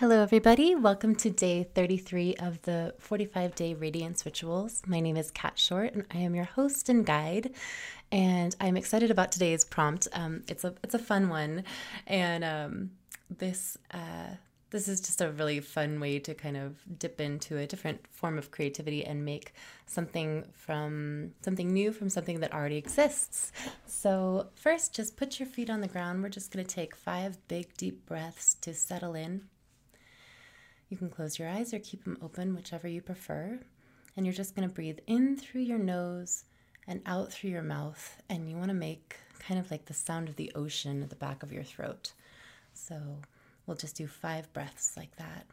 Hello, everybody. Welcome to day 33 of the 45 day radiance rituals. My name is Kat Short, and I am your host and guide. And I'm excited about today's prompt. Um, it's a it's a fun one, and um, this uh, this is just a really fun way to kind of dip into a different form of creativity and make something from something new from something that already exists. So first, just put your feet on the ground. We're just going to take five big deep breaths to settle in you can close your eyes or keep them open, whichever you prefer. And you're just going to breathe in through your nose and out through your mouth. And you want to make kind of like the sound of the ocean at the back of your throat. So we'll just do five breaths like that.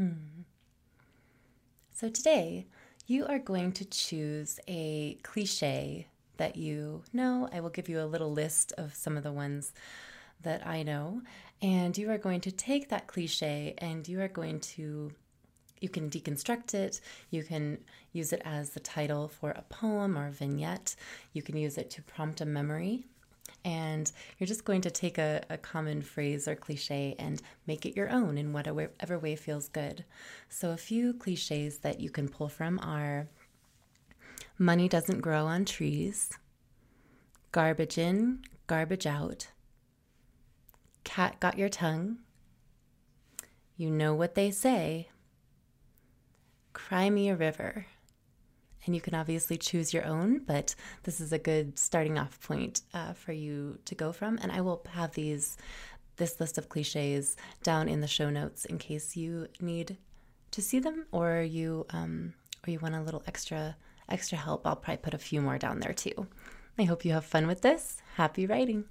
Hmm. So today, you are going to choose a cliche that you know. I will give you a little list of some of the ones that I know. And you are going to take that cliche and you are going to, you can deconstruct it. You can use it as the title for a poem or a vignette. You can use it to prompt a memory and you're just going to take a, a common phrase or cliche and make it your own in whatever way feels good. So, a few cliches that you can pull from are money doesn't grow on trees, garbage in, garbage out, cat got your tongue, you know what they say, cry me a river and you can obviously choose your own, but this is a good starting off point uh, for you to go from. And I will have these this list of cliches down in the show notes in case you need to see them or you um, or you want a little extra extra help. I'll probably put a few more down there too. I hope you have fun with this. Happy writing.